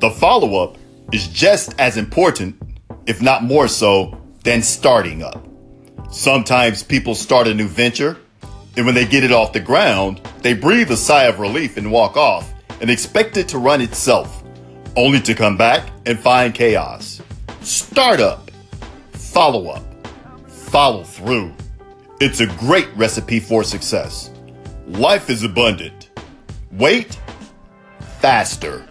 The follow up is just as important, if not more so, than starting up. Sometimes people start a new venture, and when they get it off the ground, they breathe a sigh of relief and walk off and expect it to run itself, only to come back and find chaos. Startup, follow up, follow through. It's a great recipe for success. Life is abundant. Wait faster.